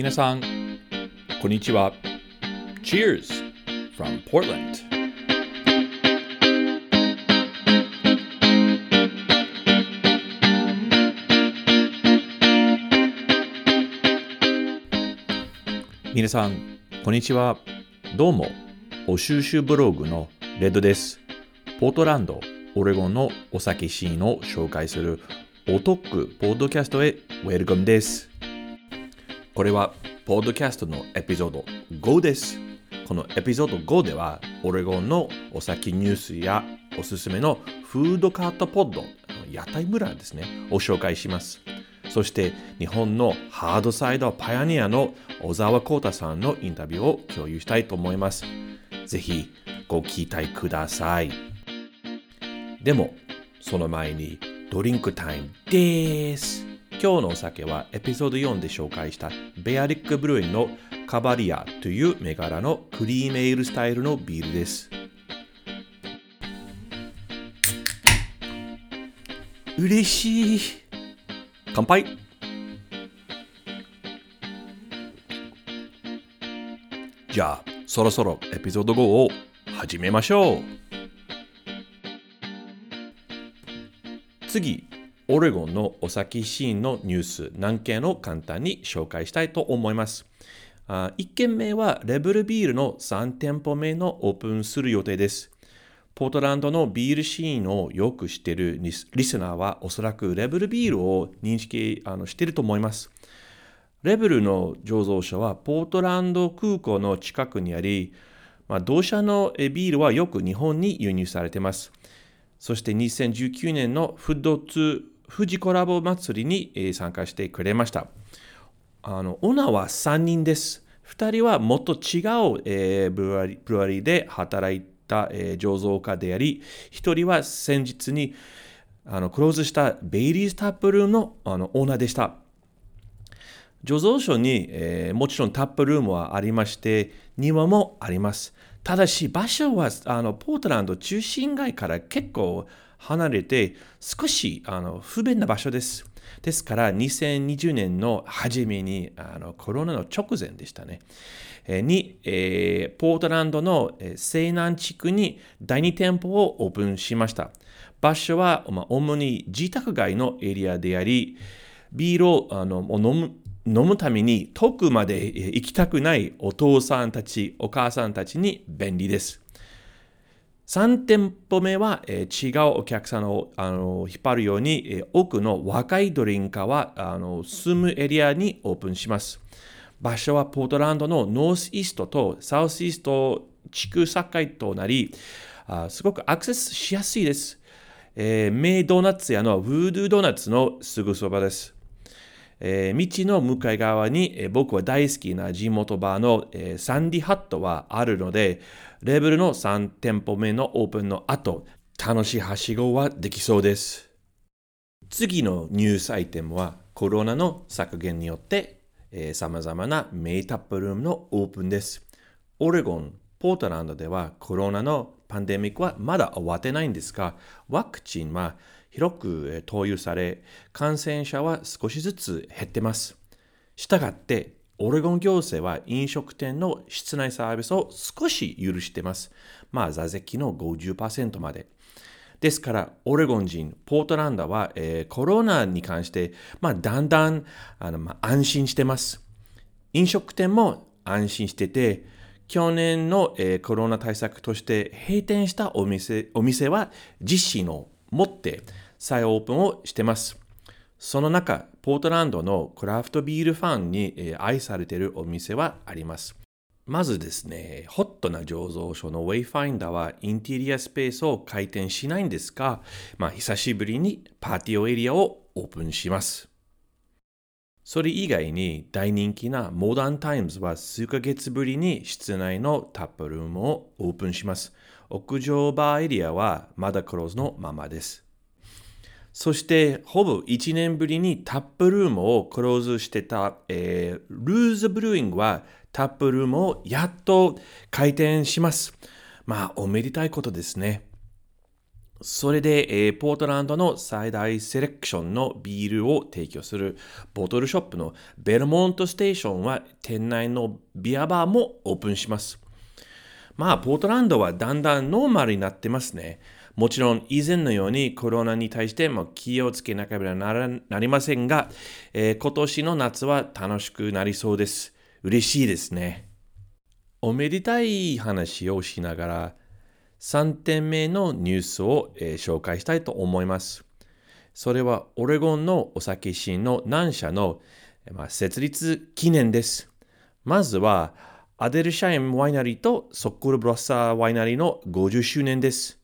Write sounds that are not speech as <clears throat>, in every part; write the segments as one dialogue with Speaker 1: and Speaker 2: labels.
Speaker 1: 皆さん、こんにちは。Cheers from Portland! 皆さん、こんにちは。どうも、お収集ブログのレッドです。ポートランド、オレゴンのお酒シーンを紹介するお得ポッドキャストへウェルカムです。これは、ポッドキャストのエピソード5です。このエピソード5では、オレゴンのお酒ニュースやおすすめのフードカートポッド、屋台村ですね、を紹介します。そして日本のハードサイドパイオニアの小沢光太さんのインタビューを共有したいと思います。ぜひご期待ください。でも、その前にドリンクタイムです。今日のお酒はエピソード4で紹介したベアリックブルーインのカバリアという銘柄のクリームエールスタイルのビールです。嬉しい。乾杯じゃあ、そろそろエピソード5を始めましょう次、オレゴンのお酒シーンのニュース何件を簡単に紹介したいと思います。あ1件目はレベルビールの3店舗目のオープンする予定です。ポートランドのビールシーンをよく知っているリスナーはおそらくレベルビールを認識あのしていると思います。レベルの醸造所はポートランド空港の近くにあり、まあ、同社のビールはよく日本に輸入されています。そして2019年のフッドツ富士コラボ祭りに参加してくれました。あのオーナーは3人です。2人はもっと違う、えー、ブルワリブルワリで働いた、えー、醸造家であり、1人は先日にあのクローズしたベイリーズタップルームのあのオーナーでした。醸造所に、えー、もちろんタップルームはありまして、庭もあります。ただし、場所はあのポートランド中心街から結構離れて、少しあの不便な場所です。ですから、2020年の初めにあのコロナの直前でしたね。に、えー、ポートランドの西南地区に第2店舗をオープンしました。場所は、まあ、主に住宅街のエリアであり、ビールをあの飲む飲むために遠くまで行きたくないお父さんたち、お母さんたちに便利です。3店舗目は、え、違うお客さんをあの引っ張るように、え、多くの若いドリンカーはあの住むエリアにオープンします。場所はポートランドのノースイーストとサウスイースト地区境となり、あすごくアクセスしやすいです。えー、メイドーナツ屋のウードゥドーナツのすぐそばです。えー、道の向かい側に、えー、僕は大好きな地元バーの、えー、サンディハットはあるので、レベルの3店舗目のオープンの後、楽しいはしごはできそうです。次のニュースアイテムはコロナの削減によってさまざまなメイタップルームのオープンです。オレゴン、ポートランドではコロナのパンデミックはまだ終わってないんですが、ワクチンは広く投与され、感染者は少しずつ減ってます。したがって、オレゴン行政は飲食店の室内サービスを少し許してます。まあ、座席の50%まで。ですから、オレゴン人、ポートランドは、えー、コロナに関して、まあ、だんだんあの、まあ、安心してます。飲食店も安心してて、去年の、えー、コロナ対策として閉店したお店お店は実施の持って再オープンをしてます。その中、ポートランドのクラフトビールファンに愛されているお店はあります。まずですね、ホットな醸造所の Wayfinder はインテリアスペースを開店しないんですが、まあ、久しぶりにパティオエリアをオープンします。それ以外に大人気な Modern Times は数ヶ月ぶりに室内のタップルームをオープンします。屋上バーエリアはまだクローズのままです。そして、ほぼ1年ぶりにタップルームをクローズしてた、えー、ルーズブルーイングはタップルームをやっと開店します。まあ、おめでたいことですね。それで、えー、ポートランドの最大セレクションのビールを提供するボトルショップのベルモントステーションは店内のビアバーもオープンします。まあ、ポートランドはだんだんノーマルになってますね。もちろん以前のようにコロナに対しても気をつけなければなりませんが、えー、今年の夏は楽しくなりそうです。嬉しいですね。おめでたい話をしながら、3点目のニュースを、えー、紹介したいと思います。それはオレゴンのお酒シーンの何社の、まあ、設立記念です。まずはアデルシャインワイナリーとソックルブロッサーワイナリーの50周年です。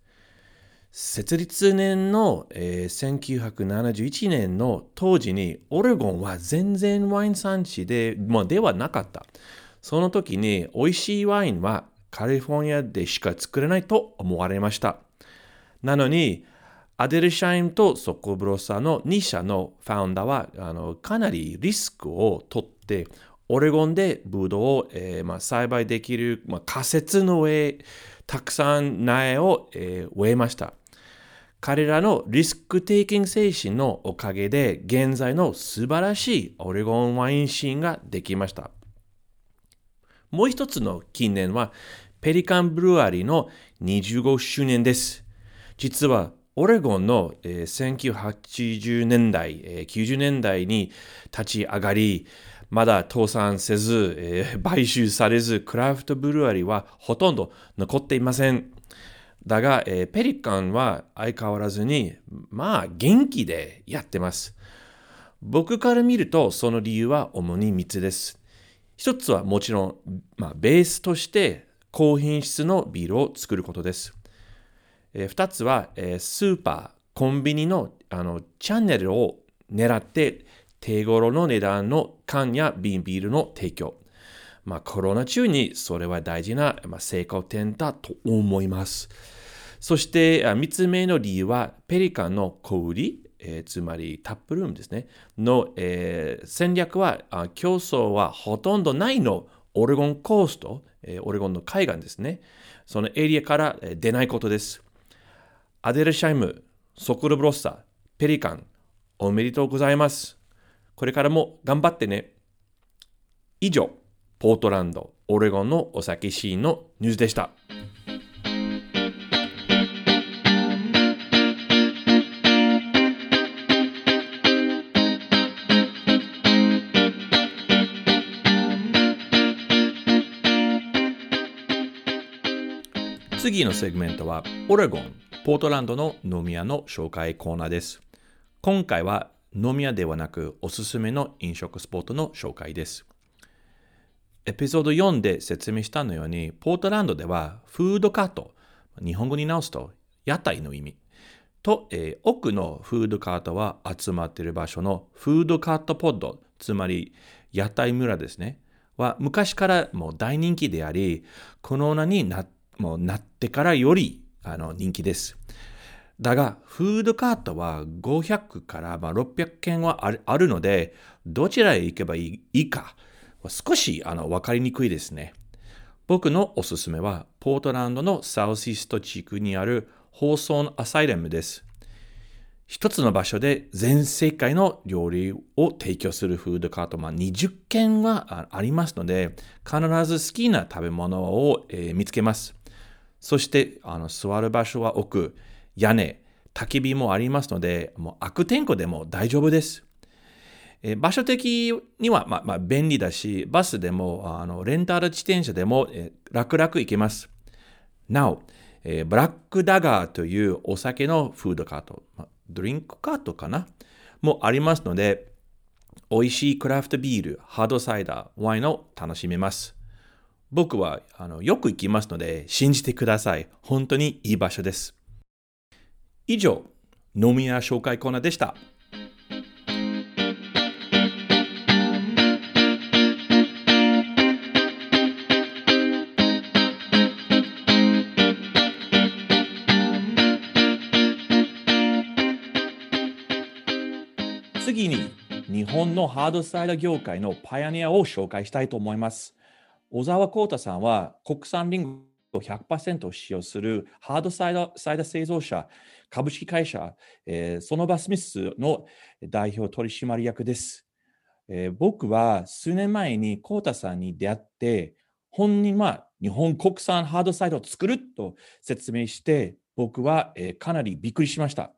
Speaker 1: 設立年の、えー、1971年の当時にオレゴンは全然ワイン産地で,、まあ、ではなかった。その時に美味しいワインはカリフォルニアでしか作れないと思われました。なのに、アデルシャインとソコブロサの2社のファウンダーはあのかなりリスクを取って、オレゴンでブドウを、えーまあ、栽培できる、まあ、仮設の上、たくさん苗を、えー、植えました。彼らのリスクテイキング精神のおかげで現在の素晴らしいオレゴンワインシーンができました。もう一つの近年はペリカンブルワリーの25周年です。実はオレゴンの、えー、1980年代、えー、90年代に立ち上がり、まだ倒産せず、買収されず、クラフトブルワリーはほとんど残っていません。だが、えー、ペリカンは相変わらずに、まあ元気でやってます。僕から見るとその理由は主に3つです。一つはもちろん、まあ、ベースとして高品質のビールを作ることです。えー、二つは、えー、スーパー、コンビニのあのチャンネルを狙って手頃の値段の缶や瓶ビールの提供。まあ、コロナ中にそれは大事な、まあ、成功点だと思います。そして3つ目の理由はペリカンの小売り、えー、つまりタップルームですね、の、えー、戦略は競争はほとんどないのオレゴンコースト、えー、オレゴンの海岸ですね、そのエリアから出ないことです。アデルシャイム、ソクルブロッサ、ペリカン、おめでとうございます。これからも頑張ってね。以上、ポートランド、オレゴンのお酒シーンのニュースでした。次のセグメントはオレゴン、ポートランドの飲み屋の紹介コーナーです。今回は飲み屋ではなくおすすめの飲食スポットの紹介です。エピソード4で説明したのように、ポートランドではフードカート、日本語に直すと屋台の意味、と、えー、奥のフードカートは集まっている場所のフードカートポッド、つまり屋台村ですね、は昔からもう大人気であり、この名になってもうなってからよりあの人気です。だが、フードカートは500からまあ600件はあるので、どちらへ行けばいいか、少しあの分かりにくいですね。僕のおすすめは、ポートランドのサウスイスト地区にある放送のアサイラムです。一つの場所で全世界の料理を提供するフードカート、まあ、20件はありますので、必ず好きな食べ物を、えー、見つけます。そしてあの座る場所は奥、屋根、焚き火もありますので、もう悪天候でも大丈夫です。え場所的には、まあ、まあ、便利だし、バスでもあのレンタル自転車でも、え楽々行けます。なお、えブラックダガーというお酒のフードカート、まあ、ドリンクカートかな？もありますので、美味しいクラフトビール、ハードサイダー、ワインを楽しめます。僕はあのよく行きますので信じてください。本当にいい場所です。以上、飲み屋紹介コーナーでした。次に日本のハードサイダー業界のパイオニアを紹介したいと思います。小沢幸太さんは国産リンゴを100%使用するハードサイダーサイダー製造者、株式会社、えー、ソノバ・スミスの代表取締役です。えー、僕は数年前にコータさんに出会って、本人は日本国産ハードサイドを作ると説明して、僕は、えー、かなりびっくりしました。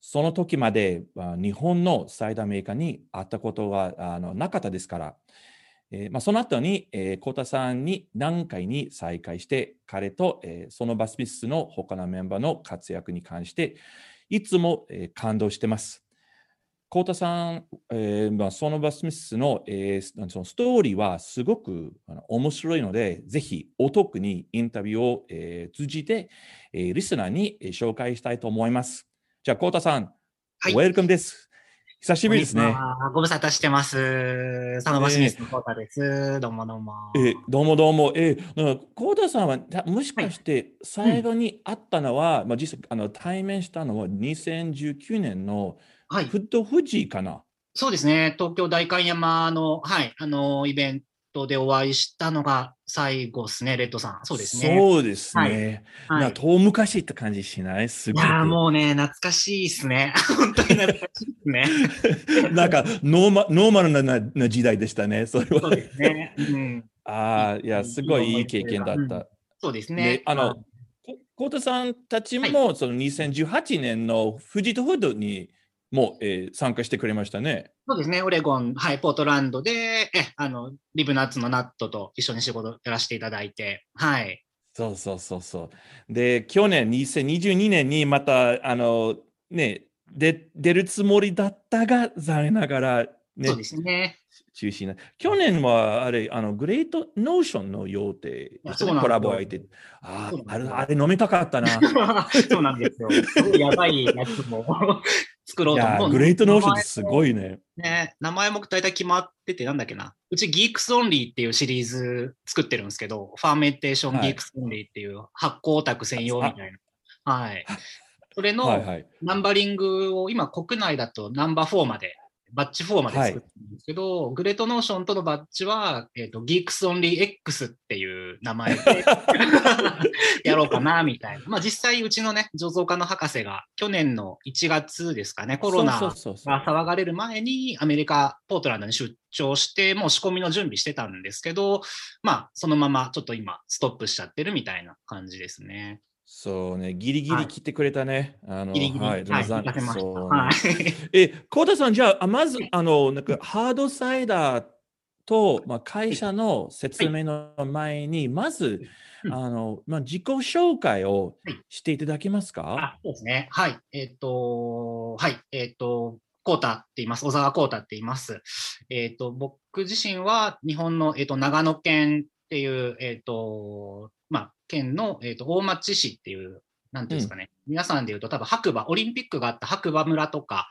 Speaker 1: その時まで日本のサイダーメーカーに会ったことはあのなかったですから、えーまあ、その後に、えー、コータさんに何回に再会して、彼と、えー、そのバスミスの他のメンバーの活躍に関して、いつも、えー、感動してます。コータさん、えーまあ、そのバスミスの,、えー、そのストーリーはすごくあの面白いので、ぜひお得にインタビューを、えー、通じて、えー、リスナーに紹介したいと思います。じゃあ、コータさん、はい、ウェルカムです。久しぶりですね。
Speaker 2: ご無沙汰してます。佐野バスミスのコータです。えー、どうもどうも。
Speaker 1: えどうもどうも。えー、コータさんは、もしかして最後に会ったのは、はいうん、まあ、実際あの対面したのは2019年のフット富士かな、はい、
Speaker 2: そうですね。東京代官山の、はい、あの、イベントでお会いしたのが最後ですね、レッドさん。そうですね。
Speaker 1: そうですね。はい、な遠昔って感じしない？す
Speaker 2: ごい。いや、もうね、懐かしいですね。<laughs> 本当に懐かしいです
Speaker 1: ね。<laughs> なんかノーマ、ノーマルなな時代でしたね、それは。
Speaker 2: そうですね。うん、<laughs>
Speaker 1: ああ、いや、すごいいい経験だった。うん、
Speaker 2: そうですね。
Speaker 1: あの、コートさんたちも、はい、その2018年の Fuji to Hood にも、えー、参加してくれましたね。
Speaker 2: そうですね、オレゴン、はい、ポートランドで、え、あの、 Rev Nat's の Nat と一緒に仕事やらせていただいて、はい。
Speaker 1: そうそうそうそう。で、去年、2022年にまた、あの、ね、で出るつもりだったが、残念ながら、
Speaker 2: ね、そうですね。
Speaker 1: 中止な。去年はあれ、あの Great Notionの予定ですね、コラボ相手。ああれ、あれ飲みたかったな。<laughs>
Speaker 2: そうなんですよ。すごいやばいやつも作ろうと思
Speaker 1: う。 Great Notionってすごいね。
Speaker 2: ね、名前も大体決まってて、なんだっけな。うちギークスオンリーっていうシリーズ作ってるんですけど、 Fermentation Geeks Only っていう発酵オタク専用みたいな。はい。それのナンバリングを今国内だとナンバー4までバッチ4まで作ってですけど、はい、グレートノーションとのバッチは、えっ、ー、と、Geeks Only X っていう名前で <laughs> やろうかな、みたいな。まあ実際、うちのね、醸造家の博士が去年の1月ですかね、コロナが騒がれる前にアメリカ、ポートランドに出張して、もう仕込みの準備してたんですけど、まあそのままちょっと今、ストップしちゃってるみたいな感じですね。
Speaker 1: そうね、ギリギリ切ってくれたね。
Speaker 2: はい、あの、ギリギリ、はい、はい、そう、ね、
Speaker 1: はい。<laughs> え、コータさん、じゃあ、まず、あの、なんか、ハードサイダーと、まあ、会社の説明の前に、まず、あの、まあ、自己紹介をしていただけますか、
Speaker 2: あそうですね。はい。えっ、ー、と、はい。えっ、ー、と、コータって言います。小沢コータって言います。えっ、ー、と、僕自身は日本の、えっ、と、長野県っていう、えっ、と、まあ、県の、えーと、大町市っていう、なんていうんですかね、うん、皆さんで言うと、多分白馬、オリンピックがあった白馬村とか、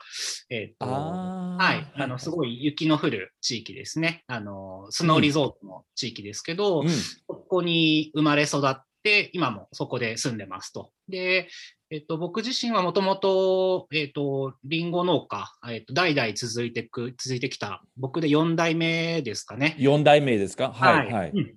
Speaker 2: えっ、ー、と、はい、あの、すごい雪の降る地域ですね。あの、スノーリゾートの地域ですけど、うん、ここに生まれ育って、今もそこで住んでますと。で、えっと、僕自身はもともと、えっと、リンゴ農家、えっと、代々続いてく、続いてきた、僕で4代目ですかね。
Speaker 1: 4代目ですか？はい、はい。うん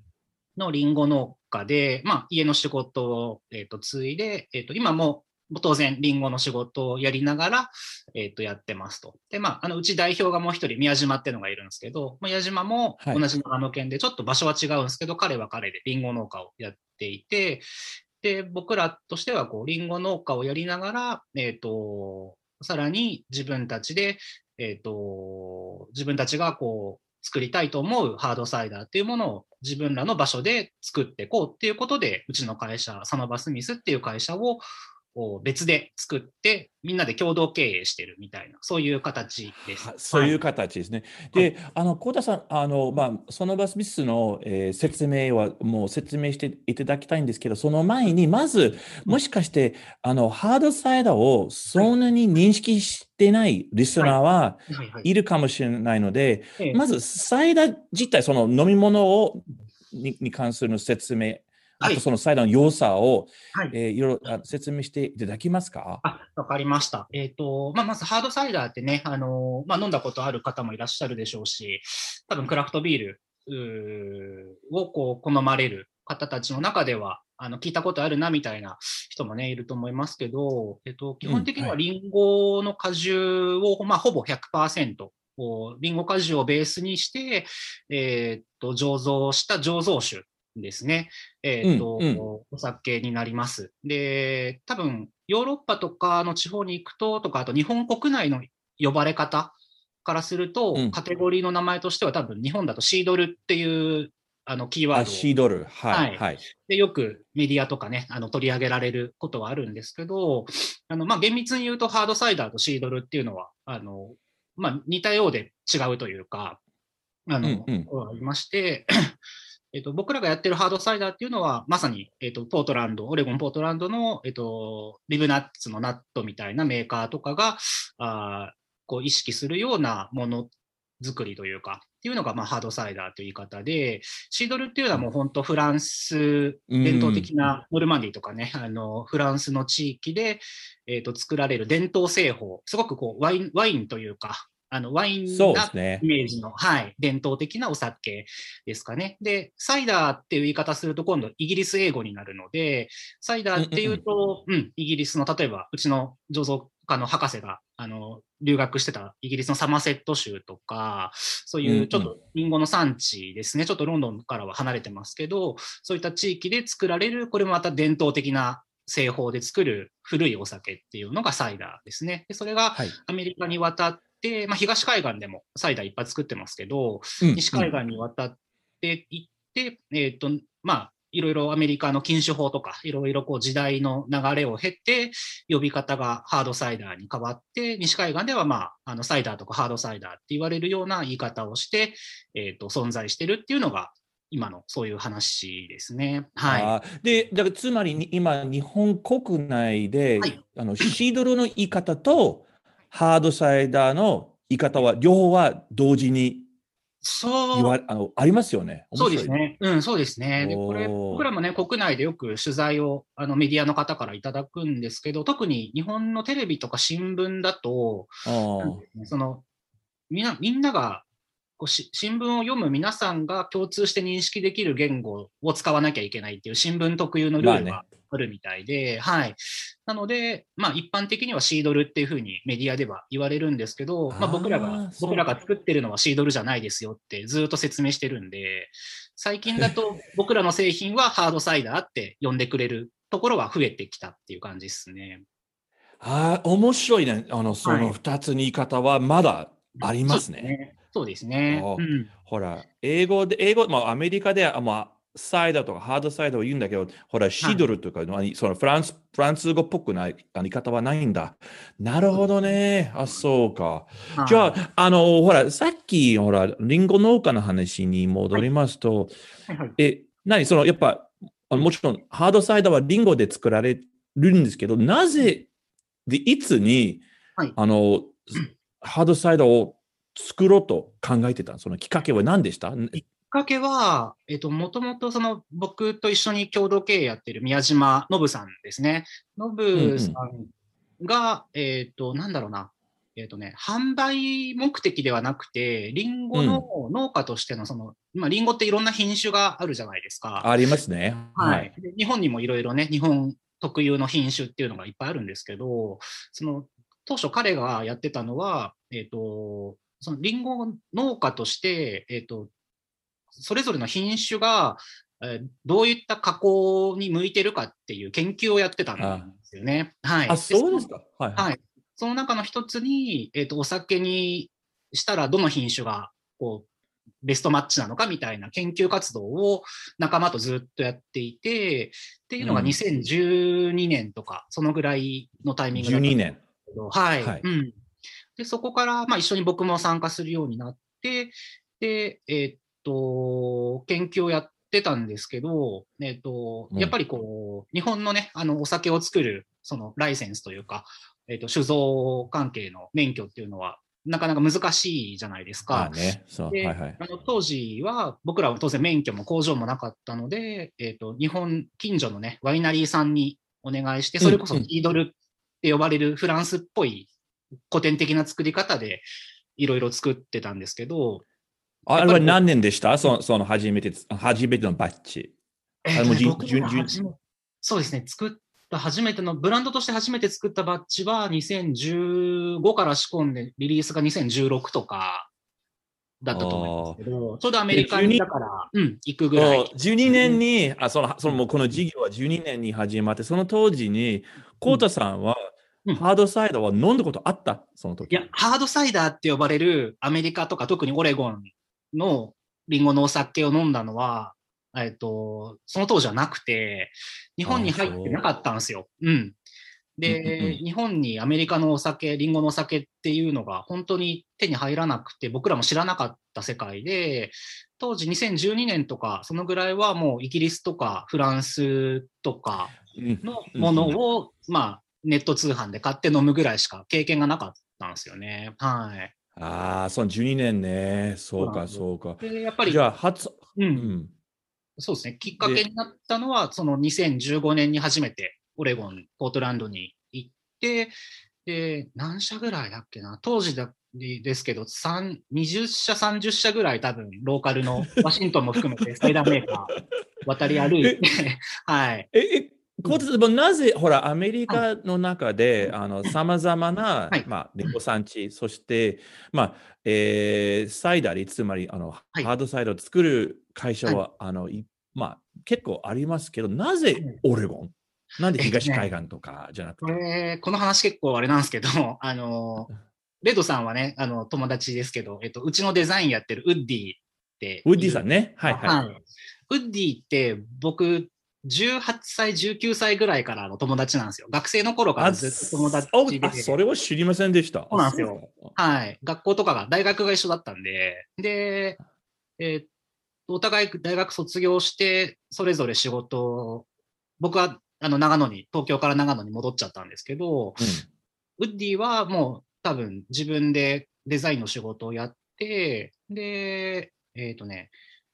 Speaker 2: のリンゴ農家で、まあ、家の仕事を、えーと、継いで、えーと、今も当然リンゴの仕事をやりながら、えー、とやってますと。で、まあ、あのうち代表がもう一人、宮島っていうのがいるんですけど、宮島も同じ長野県で、ちょっと場所は違うんですけど、はい、彼は彼でリンゴ農家をやっていて、で、僕らとしては、こう、リンゴ農家をやりながら、えっ、ー、と、さらに自分たちで、えっ、ー、と、自分たちがこう、作りたいと思うハードサイダーっていうものを自分らの場所で作っていこうっていうことで、うちの会社、サノバスミスっていう会社を別で作って、みんなで共同経営してるみたいな、そういう形です。
Speaker 1: そういう形ですね。はい、で、あの、幸田さん、あの、まあ、そのバスミスの、えー、説明はもう説明していただきたいんですけど、その前に、まず、もしかして、あの、ハードサイダーをそんなに認識してないリスナーはいるかもしれないので、まず、サイダー自体、その飲み物をにに関する説明、あとそのサイダーの良さを、はい。えー、いろいろ説明していただけますか？
Speaker 2: わかりました。えっ、ー、と、まあ、まずハードサイダーってね、あのまあ、飲んだことある方もいらっしゃるでしょうし、多分クラフトビールをこう好まれる方たちの中では、あの聞いたことあるなみたいな人もね、いると思いますけど、えっと、基本的に
Speaker 1: は
Speaker 2: はリンゴの果汁を、まあ、ほぼ100%、こうリンゴ果汁をベースにして、えーっと、醸造した醸造酒ですね。えーっと、
Speaker 1: うんうん
Speaker 2: お酒になります。で、多分、ヨーロッパとかの地方に行くと、とか、あと日本国内の呼ばれ方からすると、
Speaker 1: うん
Speaker 2: カテゴリーの名前としては多分日本だとシードルっていうあのキーワー
Speaker 1: あ、
Speaker 2: ドを
Speaker 1: シードル。はい。
Speaker 2: はい
Speaker 1: はい。
Speaker 2: で、よくメディアとかね、あの取り上げられることはあるんですけど、あの、まあ、厳密に言うとハードサイダーとシードルっていうのは、あの、まあ、似たようで違うというか、あの、
Speaker 1: うんうん
Speaker 2: ありまして、えっと、僕らがやってるハードサイダーっていうのは、まさに、えっと、ポートランド、オレゴンポートランドの、えっと、リブナッツのナットみたいなメーカーとかが、あーこう意識するようなものづくりというか、っていうのが、まあ、ハードサイダーという言い方で、シードルっていうのはもう本当フランス、伝統的なノルマンディとかね、あの、フランスの地域で、えっ、と、作られる伝統製法、すごくこう、ワイン、ワインというか、あの、ワイン
Speaker 1: そうで
Speaker 2: な
Speaker 1: すね
Speaker 2: イ。メージの、はい、伝統的なお酒ですかね。で、サイダーっていう言い方すると今度イギリス英語になるので、サイダーっていうと、うんイギリスの、例えばうちの醸造家の博士が、あの、留学してたイギリスのサマセット州とか、そう
Speaker 1: うんうん
Speaker 2: いうちょっとリンゴの産地ですね、ちょっとロンドンからは離れてますけど、そういった地域で作られる、これもまた伝統的な製法で作る古いお酒っていうのがサイダーですね。でそれが
Speaker 1: はい。
Speaker 2: アメリカに渡って、まあ、東海岸でもサイダーいっぱい作ってますけど、
Speaker 1: うん
Speaker 2: 西海岸に渡っていって、えっ、と、まあ、いろいろアメリカの禁酒法とか、いろいろこう時代の流れを経て、呼び方がハードサイダーに変わって、西海岸ではまあ、あのサイダーとかハードサイダーって言われるような言い方をして、えっ、と、存在してるっていうのが、今のそういう話ですね。はい。
Speaker 1: で、だからつまりに今、日本国内で、
Speaker 2: はい
Speaker 1: あのシードルの言い方とハードサイダーの言い方は、両方は同時に
Speaker 2: そう
Speaker 1: あのありますよね。
Speaker 2: そうですね。うん、そうですね。で、これ、僕らもね、国内でよく取材を、あの、メディアの方からいただくんですけど、特に日本のテレビとか新聞だと、
Speaker 1: 面白い。
Speaker 2: その、みんな、みんなが、こうし新聞を読む皆さんが共通して認識できる言語を使わなきゃいけないっていう新聞特有のルール
Speaker 1: ま
Speaker 2: があるみたいで、はい。なので、まあ一般的にはシードルっていうふうにメディアでは言われるんですけど、まあ僕らが、僕らが作ってるのはシードルじゃないですよってずっと説明してるんで、最近だと <laughs> 僕らの製品はハードサイダーって呼んでくれるところは増えてきたっていう感じですね。
Speaker 1: ああ、面白いね。あの、その
Speaker 2: はい
Speaker 1: 二つの言い方はまだありますね。
Speaker 2: そうですね。
Speaker 1: あー
Speaker 2: そうですね。うん
Speaker 1: ほら、英語で、英語、まあ、アメリカでは、まあ、サイダーとかハードサイダーを言うんだけど、ほら、シドルとか、何そのフランス、フランス語っぽくない言い方はないんだ。なるほどね。あ、そうか。じゃあ、あの、ほら、さっき、ほら、リンゴ農家の話に戻りますと、
Speaker 2: はい。はい
Speaker 1: え、何？その、やっぱ、あのもちろん、ハードサイダーはリンゴで作られるんですけど、なぜ、で、いつに、
Speaker 2: はい。
Speaker 1: あの、ハードサイダーを作ろうと考えてたそのきっかけは何でした？
Speaker 2: かけは、えっと、もともとその僕と一緒に共同経営やってる宮島信さんですね。信さんが、えっと、なんだろうな。えっとね、販売目的ではなくて、リンゴの農家としてのその、まあ、リンゴっていろんな品種があるじゃないですか。
Speaker 1: ありますね。
Speaker 2: はい。。で日本にもいろいろね、日本特有の品種っていうのがいっぱいあるんですけど、その、当初彼がやってたのは、えっ、と、そのリンゴ農家として、えっ、と、それぞれの品種が、えーどういった加工に向いてるかっていう研究をやってたんですよね。はい。
Speaker 1: あ、そうです
Speaker 2: か？
Speaker 1: か。はい。
Speaker 2: はい。その中の一つに、えっ、と、お酒にしたらどの品種が、こう、ベストマッチなのかみたいな研究活動を仲間とずっとやっていて、っていうのが
Speaker 1: うん
Speaker 2: 2012年とか、そのぐらいのタイミングだったん
Speaker 1: 12
Speaker 2: です
Speaker 1: 年。
Speaker 2: けど、はい。
Speaker 1: はい
Speaker 2: うん。で、そこから、まあ一緒に僕も参加するようになって、で、えっと、研究をやってたんですけど、えっと、
Speaker 1: うん
Speaker 2: やっぱりこう、日本のね、あの、お酒を作る、そのライセンスというか、えっと、酒造関係の免許っていうのは、なかなか難しいじゃないですか。
Speaker 1: あね。そう。はい
Speaker 2: で
Speaker 1: はい。
Speaker 2: あの当時は、僕らは当然免許も工場もなかったので、えっ、と、日本、近所のね、ワイナリーさんにお願いして、それこそイードルって呼ばれるフランスっぽい古典的な作り方でいろいろ作ってたんですけど、
Speaker 1: あれは何年でした？そのその初めて、初めてのバッチ。
Speaker 2: そうですね、作った初めての、ブランドとして初めて作ったバッジは2015から仕込んで、リリースが2016とかだったと思いますけど、ちょうどアメリカにだから、うん、行くぐらい。
Speaker 1: 12年に、あそのそのもうこの事業は12年に始まって、その当時に、コウタさんは、
Speaker 2: うん。
Speaker 1: ハードサイダーは飲んだことあった？その時。
Speaker 2: いや、ハードサイダーって呼ばれるアメリカとか特にオレゴンのリンゴのお酒を飲んだのは、えっと、その当時はなくて、日本に入ってなかったんですよ。うん。
Speaker 1: うんうんう
Speaker 2: で、
Speaker 1: ん
Speaker 2: 日本にアメリカのお酒、リンゴのお酒っていうのが本当に手に入らなくて、僕らも知らなかった世界で、当時2012年とか、そのぐらいはもうイギリスとかフランスとか
Speaker 1: うん
Speaker 2: のものを、まあ、ネット通販で買って飲むぐらいしか経験がなかったんですよね。はい。
Speaker 1: ああ、その12年ね。そうか、
Speaker 2: そう
Speaker 1: か。
Speaker 2: で、やっぱり、
Speaker 1: じゃあ、初、
Speaker 2: う、
Speaker 1: うんん。
Speaker 2: そうですね。きっかけになったのは、その2015年に初めてオレゴン、ポートランドに行って、で、何社ぐらいだっけな、当時だですけど、3 20社、30社ぐらい多分、ローカルのワシントンも含めて、サイダーメーカー渡り歩いて、<laughs> <laughs> はい。
Speaker 1: え、え、コウタさん、でもなぜ、ほら、アメリカの中で、あの、さまざまな、
Speaker 2: はい
Speaker 1: まあ、リンゴ産地、そして、まあ、えーサイダーに、つまり、あの、
Speaker 2: はい
Speaker 1: ハードサイダーを作る会社は、あの、いまあ、結構ありますけど、なぜ
Speaker 2: うん
Speaker 1: オレゴン？なんで東海岸とかじゃなく
Speaker 2: こ
Speaker 1: て。
Speaker 2: れ、この話結構あれなんですけど、<laughs> あの、レッドさんはね、あの、友達ですけど、えっと、うちのデザインやってるウッディっていう。
Speaker 1: ウッディさんね。はいはい。
Speaker 2: はい。ウッディって僕、18歳、19歳ぐらいからの友達なんですよ。学生の頃からずっと友達
Speaker 1: お
Speaker 2: で。
Speaker 1: あ、それは知りませんでした。
Speaker 2: そうなんですよはい。学校とかが、大学が一緒だったんで、で、えーお互い大学卒業して、それぞれ仕事を、僕はあの長野に、東京から長野に戻っちゃったんですけど、ウッディはもう多分自分でデザインの仕事をやって、で、えっ、とね、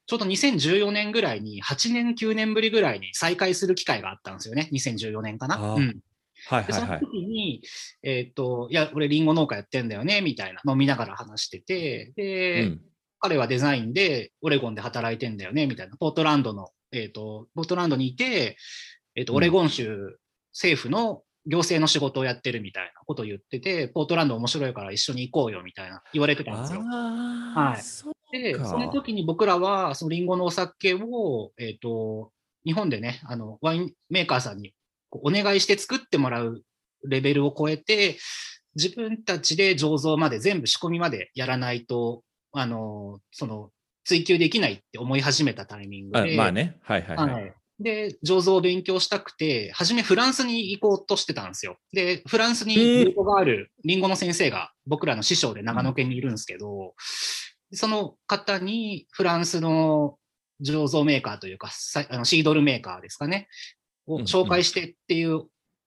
Speaker 2: ちょうど2014年ぐらいに、8年、9年ぶりぐらいに再開する機会があったんですよね。2014年かな。
Speaker 1: はい。
Speaker 2: その時に、えっ、と、いや、俺リンゴ農家やってんだよね、みたいな、飲みながら話してて、で、
Speaker 1: うん
Speaker 2: 彼はデザインでオレゴンで働いてんだよね、みたいな。ポートランドの、えっ、と、ポートランドにいて、えっ、と、
Speaker 1: うん
Speaker 2: オレゴン州政府の行政の仕事をやってるみたいなことを言ってて、ポートランド面白いから一緒に行こうよ、みたいな言われてたんですよ。はい
Speaker 1: そう
Speaker 2: で、
Speaker 1: か
Speaker 2: その時に僕らは、そのリンゴのお酒を、えっ、と、日本でね、あの、ワインメーカーさんにお願いして作ってもらうレベルを超えて、自分たちで醸造まで全部仕込みまでやらないと、あの、その、追求できないって思い始めたタイミングで、
Speaker 1: あまあね。はいはいはい。
Speaker 2: はい。で、醸造を勉強したくて、初めフランスに行こうとしてたんですよ。で、フランスにリンゴがある、リンゴの先生が僕らの師匠で長野県にいるんですけど、その方にフランスの醸造メーカーというか、さあのシードルメーカーですかね、を
Speaker 1: うん
Speaker 2: 紹介してっていう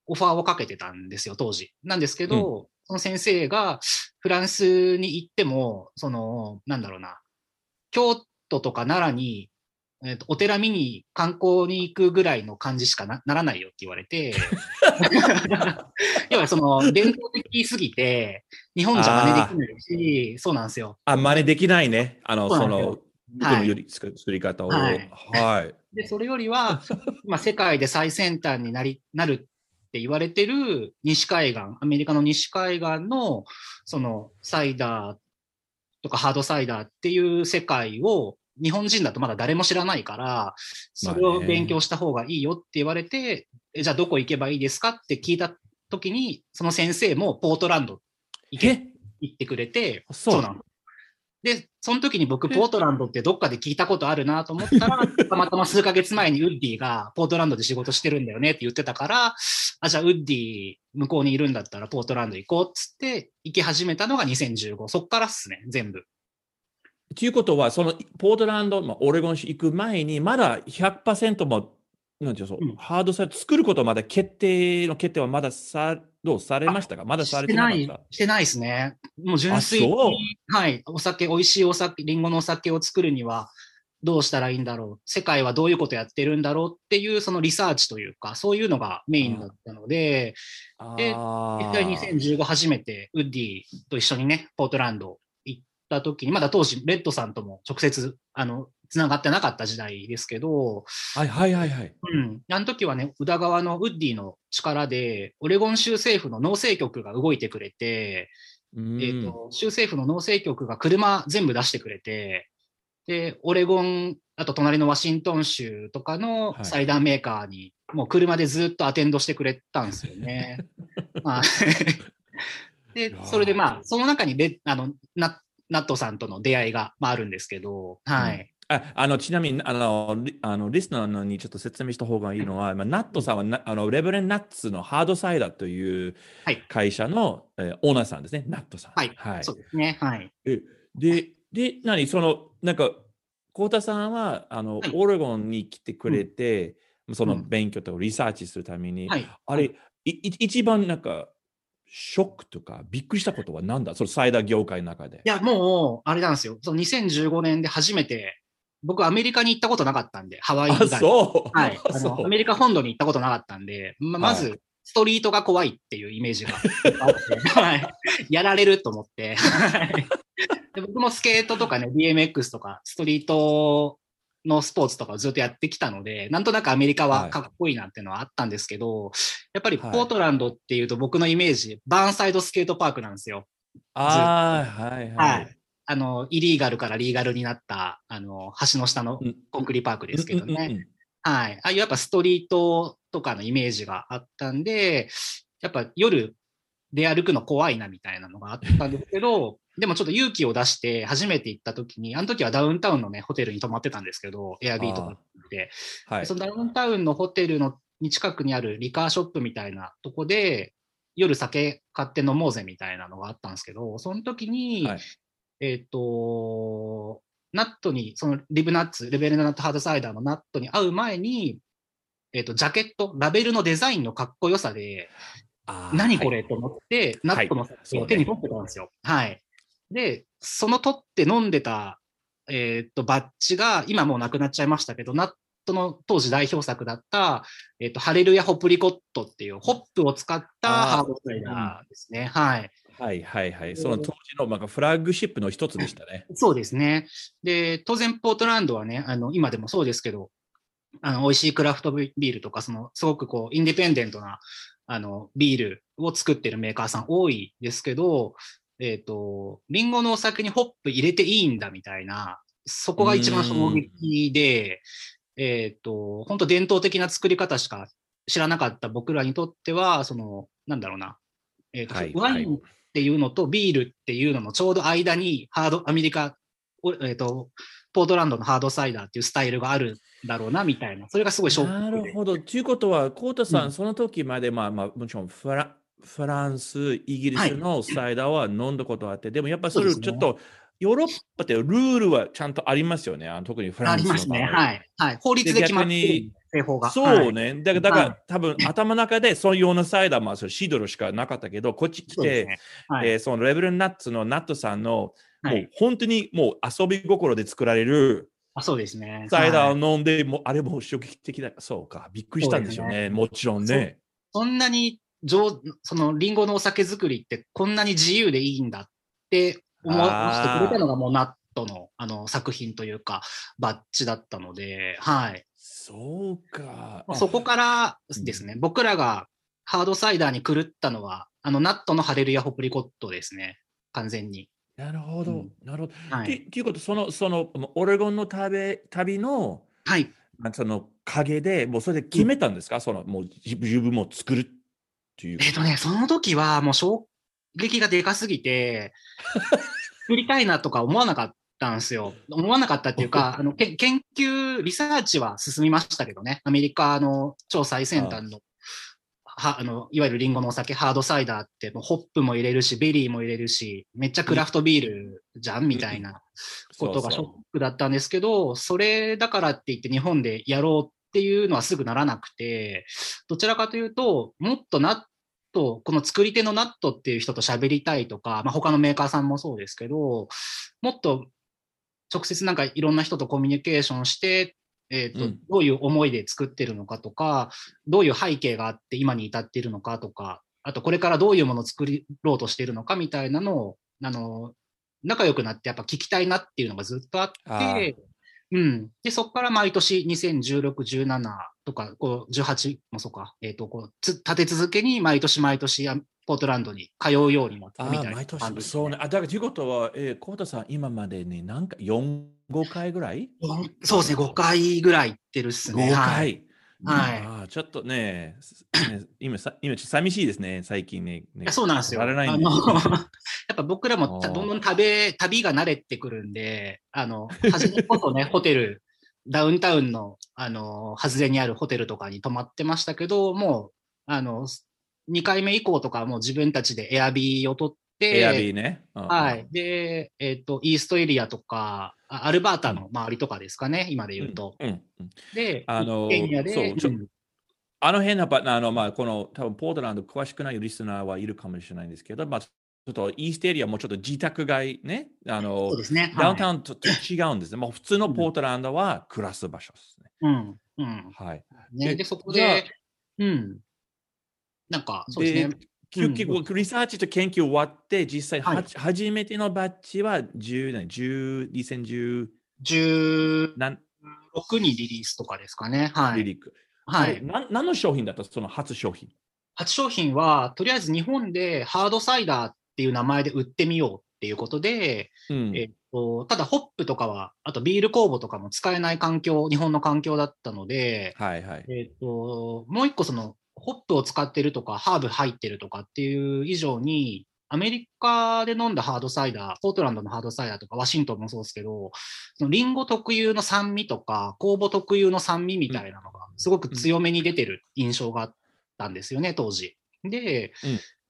Speaker 2: オファーをかけてたんですよ、当時。なんですけど、その先生がフランスに行っても、その、なんだろうな、京都とか奈良に、えっとお寺見に観光に行くぐらいの感じしかなならないよって言われて、<laughs> 要はその伝統的すぎて、日本じゃ真似できないし、そうなんですよ。
Speaker 1: あ、真似できないね。あの、そ
Speaker 2: そ
Speaker 1: の、僕のより作作り方を。
Speaker 2: は
Speaker 1: はいい。
Speaker 2: で、それよりは、まあ、世界で最先端になり、なるって言われてる西海岸、アメリカの西海岸の、その、サイダーとかハードサイダーっていう世界を、日本人だとまだ誰も知らないから、それを勉強した方がいいよって言われて、えじゃあどこ行けばいいですかって聞いた時に、その先生もポートランド行け
Speaker 1: え？
Speaker 2: 言ってくれて、
Speaker 1: そう
Speaker 2: なの。で、その時に僕、ポートランドってどっかで聞いたことあるなと思ったら、<laughs> たまたま数ヶ月前にウッディがポートランドで仕事してるんだよねって言ってたから、あ、じゃあウッディ向こうにいるんだったらポートランド行こうっつって行き始めたのが2015。そっからっすね、全部。
Speaker 1: ということは、そのポートランド、まあ、オレゴン市行く前に、まだ100%も、なんていうう
Speaker 2: うん。
Speaker 1: ハードサイト作ることまで決定の決定はまださ、どうされましたか？まださ
Speaker 2: してない
Speaker 1: れてなかった、
Speaker 2: してないですね。もう純粋に、はい、お酒、美味しいお酒、リンゴのお酒を作るには、どうしたらいいんだろう、世界はどういうことやってるんだろうっていう、そのリサーチというか、そういうのがメインだったので、で実際2015初めてウッディと一緒にね、ポートランドた時に、まだ当時、レッドさんとも直接、あの、繋がってなかった時代ですけど、
Speaker 1: はいはいはいはい。
Speaker 2: うん。あの時はね、宇田川のウッディの力で、オレゴン州政府の農政局が動いてくれて、
Speaker 1: うん
Speaker 2: えっ、と、州政府の農政局が車全部出してくれて、で、オレゴン、あと隣のワシントン州とかの
Speaker 1: はい
Speaker 2: サイダーメーカーに、もう車でずっとアテンドしてくれたんですよね。<laughs> まあ <laughs> でそれでまあ、その中にレあのナナットさんとの出会いが、まあ、あるんですけど、はい。
Speaker 1: ああのちなみにあのリあのリスナーにちょっと説明した方がいいのは、まあ、ナットさんはなあのレブレンナッツのハードサイダーという
Speaker 2: はい。
Speaker 1: 会社の、えーオーナーさんですね、ナットさん。
Speaker 2: はい。
Speaker 1: はい。
Speaker 2: そうですね。はい。
Speaker 1: えで、で、何その、なんか、幸田さんは、あの、
Speaker 2: はい。
Speaker 1: オレゴンに来てくれて、その
Speaker 2: うん。
Speaker 1: 勉強とかリサーチするために、
Speaker 2: はい。
Speaker 1: あれ、いい一番なんか、ショックとか、びっくりしたことは何だ？そのサイダー業界の中で。
Speaker 2: いや、もう、あれなんですよ。その2015年で初めて、僕アメリカに行ったことなかったんで、ハワイ以
Speaker 1: あ、
Speaker 2: 外。
Speaker 1: そう。
Speaker 2: はい。<laughs> あの、アメリカ本土に行ったことなかったんで、まま
Speaker 1: は
Speaker 2: ず、ストリートが怖いっていうイメージがあって、はい。やられると思って、はいで僕もスケートとかね、BMX とか、ストリートのスポーツとかをずっとやってきたので、なんとなくアメリカはかっこいいなっていうのはあったんですけど、やっぱりポ
Speaker 1: はい
Speaker 2: ートランドっていうと僕のイメージ、バーンサイドスケートパークなんですよ。
Speaker 1: ああ、はい
Speaker 2: は
Speaker 1: はいい。。
Speaker 2: あの、イリーガルからリーガルになった、あの、橋の下の
Speaker 1: うん
Speaker 2: コンクリパークですけどね。
Speaker 1: うんうんうん
Speaker 2: はい。ああいうやっぱストリートとかのイメージがあったんで、やっぱ夜出歩くの怖いなみたいなのがあったんですけど、でもちょっと勇気を出して初めて行った時に、あの時はダウンタウンのね、ホテルに泊まってたんですけど、エアビーとかで、
Speaker 1: はい
Speaker 2: そ。のダウンタウンのホテルのに近くにあるリカーショップみたいなとこで、夜酒買って飲もうぜみたいなのがあったんですけど、その時に、
Speaker 1: はい
Speaker 2: えっ、と、ナットに、そのリブナッツ、レベルナットハードサイダーのナットに会う前に、えっ、と、ジャケット、ラベルのデザインのかっこよさで、何こ
Speaker 1: はい
Speaker 2: れと思って、ナットの手に取ってたんですよ。はい。で、その取って飲んでた、えっ、と、バッジが、今もうなくなっちゃいましたけど、ナットの当時代表作だった、えっ、と、ハレルヤホプリコットっていう、ホップを使ったハードサイダーですね。はい。
Speaker 1: はいはいはい。その当時のなんかフラッグシップの一つでしたね。
Speaker 2: そうですね。で、当然、ポートランドはね、あの、今でもそうですけど、あの、美味しいクラフトビールとか、その、すごくこう、インディペンデントな、あの、ビールを作ってるメーカーさん多いですけど、えっ、と、リンゴのお酒にホップ入れていいんだみたいな、そこが一番衝撃で、えっ、と、本当伝統的な作り方しか知らなかった僕らにとっては、その、なんだろうな、えっ、と、
Speaker 1: はい
Speaker 2: ワインっていうのとビールっていうののちょうど間にハード、アメリカ、おえっ、と、ポートランドのハードサイダーっていうスタイルがあるんだろうな、みたいな。それがすごいショックで
Speaker 1: なるほど。ということは、コータさん、
Speaker 2: うん
Speaker 1: その時まで、まあまあ、もちろんフラフランス、イギリスのサイダーは飲んだことあって、でもやっぱそれちょっと、ヨーロッパってルールはちゃんとありますよね。あの特にフラ
Speaker 2: あ
Speaker 1: ンスの
Speaker 2: りますね。
Speaker 1: 場合
Speaker 2: はい。はい。法律で決まって
Speaker 1: そうね。だから、だから
Speaker 2: は
Speaker 1: 多分頭の中で、そのようなサイダー、まあ、それシドルしかなかったけど、こっち来て、
Speaker 2: ね。はい。
Speaker 1: えーそのレベルナッツのナットさんの、もう
Speaker 2: はい
Speaker 1: 本当にもう遊び心で作られる
Speaker 2: あそうですね。
Speaker 1: サイダ
Speaker 2: はい
Speaker 1: ーを飲んで、もうあれも衝撃的だ。そうか、びっくりしたんでしょうね。もちろんね。
Speaker 2: そんなに上、そのリンゴのお酒作りってこんなに自由でいいんだって思わせてくれたのがもうナットのあの作品というかバッジだったので、はい。
Speaker 1: そうか。
Speaker 2: そこからですね、僕らがハードサイダーに狂ったのは、あのナットのハレルヤホプリコットですね。完全に。
Speaker 1: なるほど、
Speaker 2: うん
Speaker 1: なるほど。て
Speaker 2: はい。
Speaker 1: ということ、その、その、オレゴンの旅旅の、
Speaker 2: はい。
Speaker 1: まあその陰で、もうそれで決めたんですか、その、もう自自分も作るっていう。
Speaker 2: えっ、とね、その時はもう衝撃がでかすぎて、作りたいなとか思わなかったんですよ。思わなかったっていうか、<laughs> あのけ研究、リサーチは進みましたけどね、アメリカの超最先端の、はあのいわゆるリンゴのお酒、ハードサイダーって、もうホップも入れるし、ベリーも入れるし、めっちゃクラフトビールじゃんみたいなことがショックだったんですけど、それだからって言って日本でやろうっていうのはすぐならなくて、どちらかというと、もっとナット、この作り手のナットっていう人と喋りたいとか、まあ、他のメーカーさんもそうですけど、もっと直接なんかいろんな人とコミュニケーションして、えーと
Speaker 1: うん。
Speaker 2: どういう思いで作ってるのかとか、どういう背景があって今に至っているのかとか、あとこれからどういうものを作ろうとしているのかみたいなのを、あの、仲良くなってやっぱ聞きたいなっていうのがずっとあって、うん。で、そこから毎年2016、17とか、こう、18もそうか、えっ、と、こう、つ立て続けに毎年毎年、あポートランドに通うようになったみたいな
Speaker 1: あ毎年そうね。あ、だからということは、えー、コウタさん、今までに何回、4、5回ぐらい？
Speaker 2: うんそうですね、5回ぐらい行ってるっすね。
Speaker 1: 5
Speaker 2: はい。
Speaker 1: 回。
Speaker 2: はい
Speaker 1: あーちょっとね、す <clears throat> ね今さ、今ちょっと寂しいですね、最近ね。ね
Speaker 2: そうなんですよ。あの <laughs> やっぱ僕らもどんどん旅旅が慣れてくるんで、あの、初めこそね、<laughs> ホテル、ダウンタウンの、あの、外れにあるホテルとかに泊まってましたけど、もう、あの、2回目以降とかはもう自分たちでエアビーを取って、
Speaker 1: エアビーね。うん
Speaker 2: はい。で、えっ、と、イーストエリアとか、あアルバータの周りとかですかね、今で言うと。
Speaker 1: うんうん
Speaker 2: で、
Speaker 1: あのそうあの辺のパあの、まあ、この、多分ポートランド詳しくないリスナーはいるかもしれないんですけど、まあ、ちょっとイーストエリアもちょっと自宅街ね、あの
Speaker 2: そう、ですね。
Speaker 1: ダウンタ
Speaker 2: はい
Speaker 1: ウンと違うんですね。もう普通のポートランドは暮らす場所ですね。
Speaker 2: うん。うん。
Speaker 1: はい。
Speaker 2: ね、
Speaker 1: で
Speaker 2: で、そこで、うん。なんか、そうですね。
Speaker 1: 結
Speaker 2: うん
Speaker 1: 局、リサーチと研究終わって、実際は、
Speaker 2: はい
Speaker 1: 初めてのバッジは10年、10、2010
Speaker 2: 16
Speaker 1: 何
Speaker 2: にリリースとかですかね。はい。
Speaker 1: リリック。
Speaker 2: はい。
Speaker 1: な何の商品だった？その初商品。
Speaker 2: 初商品は、とりあえず日本でハードサイダーっていう名前で売ってみようっていうことで、
Speaker 1: うん
Speaker 2: えっと、ただホップとかは、あとビール酵母とかも使えない環境、日本の環境だったので、
Speaker 1: はいはい。
Speaker 2: えっと、もう一個その、ホップを使ってるとか、ハーブ入ってるとかっていう以上に、アメリカで飲んだハードサイダー、ポートランドのハードサイダーとか、ワシントンもそうですけど、そのリンゴ特有の酸味とか、酵母特有の酸味みたいなのが、すごく強めに出てる印象があったんですよね、当時。で、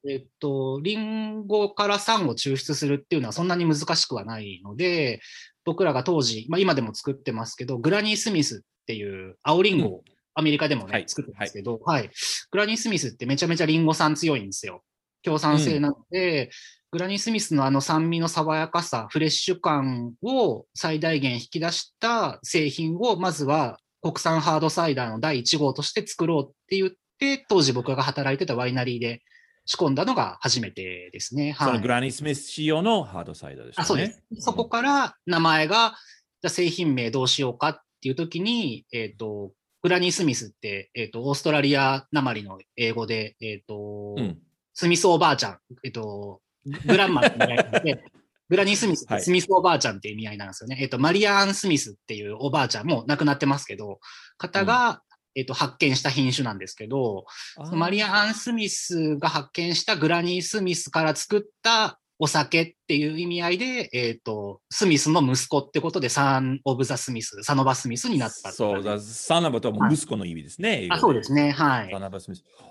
Speaker 2: えっと、リンゴから酸を抽出するっていうのはそんなに難しくはないので、僕らが当時、まあ今でも作ってますけど、グラニー・スミスっていう青リンゴをアメリカでもね、
Speaker 1: はい
Speaker 2: 作ってますけど、はい。グラニー・スミスってめちゃめちゃリンゴ酸強いんですよ。強酸性なので、グラニー・スミスのあの酸味の爽やかさ、フレッシュ感を最大限引き出した製品を、まずは国産ハードサイダーの第1号として作ろうって言って、当時僕が働いてたワイナリーで仕込んだのが初めてですね。はい
Speaker 1: そのグ。ラニー・スミス仕様のハードサイダーですね。
Speaker 2: あ、そうです。そこから名前が、じゃあ製品名どうしようかっていう時に、えっ、と、グラニー・スミスって、えっ、と、オーストラリアなまりの英語で、えっ、と、
Speaker 1: うん。
Speaker 2: スミスおばあちゃん、えっと、グランマって意味合いなんで、<laughs> グラニー・スミスって
Speaker 1: はい
Speaker 2: スミスおばあちゃんって意味合いなんですよね。えっと、マリアーン・スミスっていうおばあちゃんも亡くなってますけど、方が、えっと、発見した品種なんですけど、マリア・アン・スミスが発見したグラニー・スミスから作ったお酒っていう意味合いで、えっ、と、スミスの息子ってことで、サン・オブ・ザ・スミス、サノバ・スミスになったって
Speaker 1: そうだ、サナバとはもう息子の意味ですね。
Speaker 2: あ、そうですね。はい。
Speaker 1: サノバスミス。あ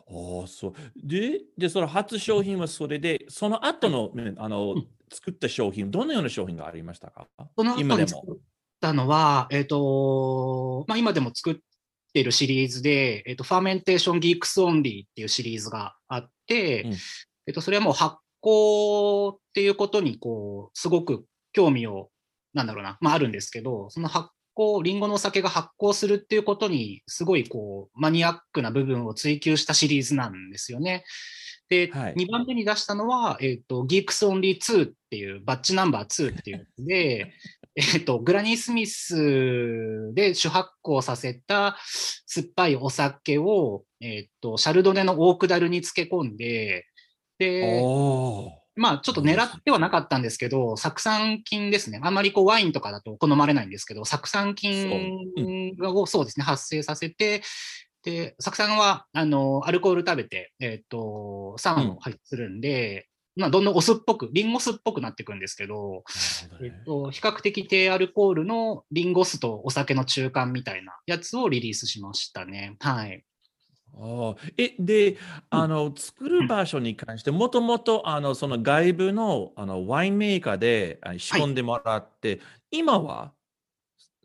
Speaker 1: あ、そう。で、で、その初商品はそれで、その後の、ねあの
Speaker 2: うん、
Speaker 1: 作った商品、どのような商品がありましたか？
Speaker 2: その後
Speaker 1: 今でも。
Speaker 2: に作ったのは、えっ、と、まあ、今でも作ってるシリーズで、えっ、と、 Fermentation Geeks Only っていうシリーズがあって、
Speaker 1: うん
Speaker 2: えっ、と、それはもう発酵っていうことに、こう、すごく興味を、なんだろうな、まあ、あるんですけど、その発酵、リンゴのお酒が発酵するっていうことに、すごいこう、マニアックな部分を追求したシリーズなんですよね。で、
Speaker 1: はい
Speaker 2: 2番目に出したのは、えっ、と、Geeks Only 2っていう、バッチナンバー2っていうやつで、<laughs> えっと、グラニー・スミスで主発酵させた酸っぱいお酒を、えっと、シャルドネのオークダルに漬け込んで、で、まあ、ちょっと狙ってはなかったんですけど、酢酸菌ですね。あんまりこうワインとかだと好まれないんですけど、酢酸菌をそうですね、発生させて、で、酢酸は、あの、アルコール食べて、えっ、と、酸を排出するんで、まあ、どんどんお酢っぽく、リンゴ酢っぽくなっていくんですけど、
Speaker 1: どね
Speaker 2: えっと、比較的低アルコールのリンゴ酢とお酒の中間みたいなやつをリリースしましたね。はい。
Speaker 1: えであの作る場所に関してもともとあのその外部のあのワインメーカーであ仕込んでもらって、今は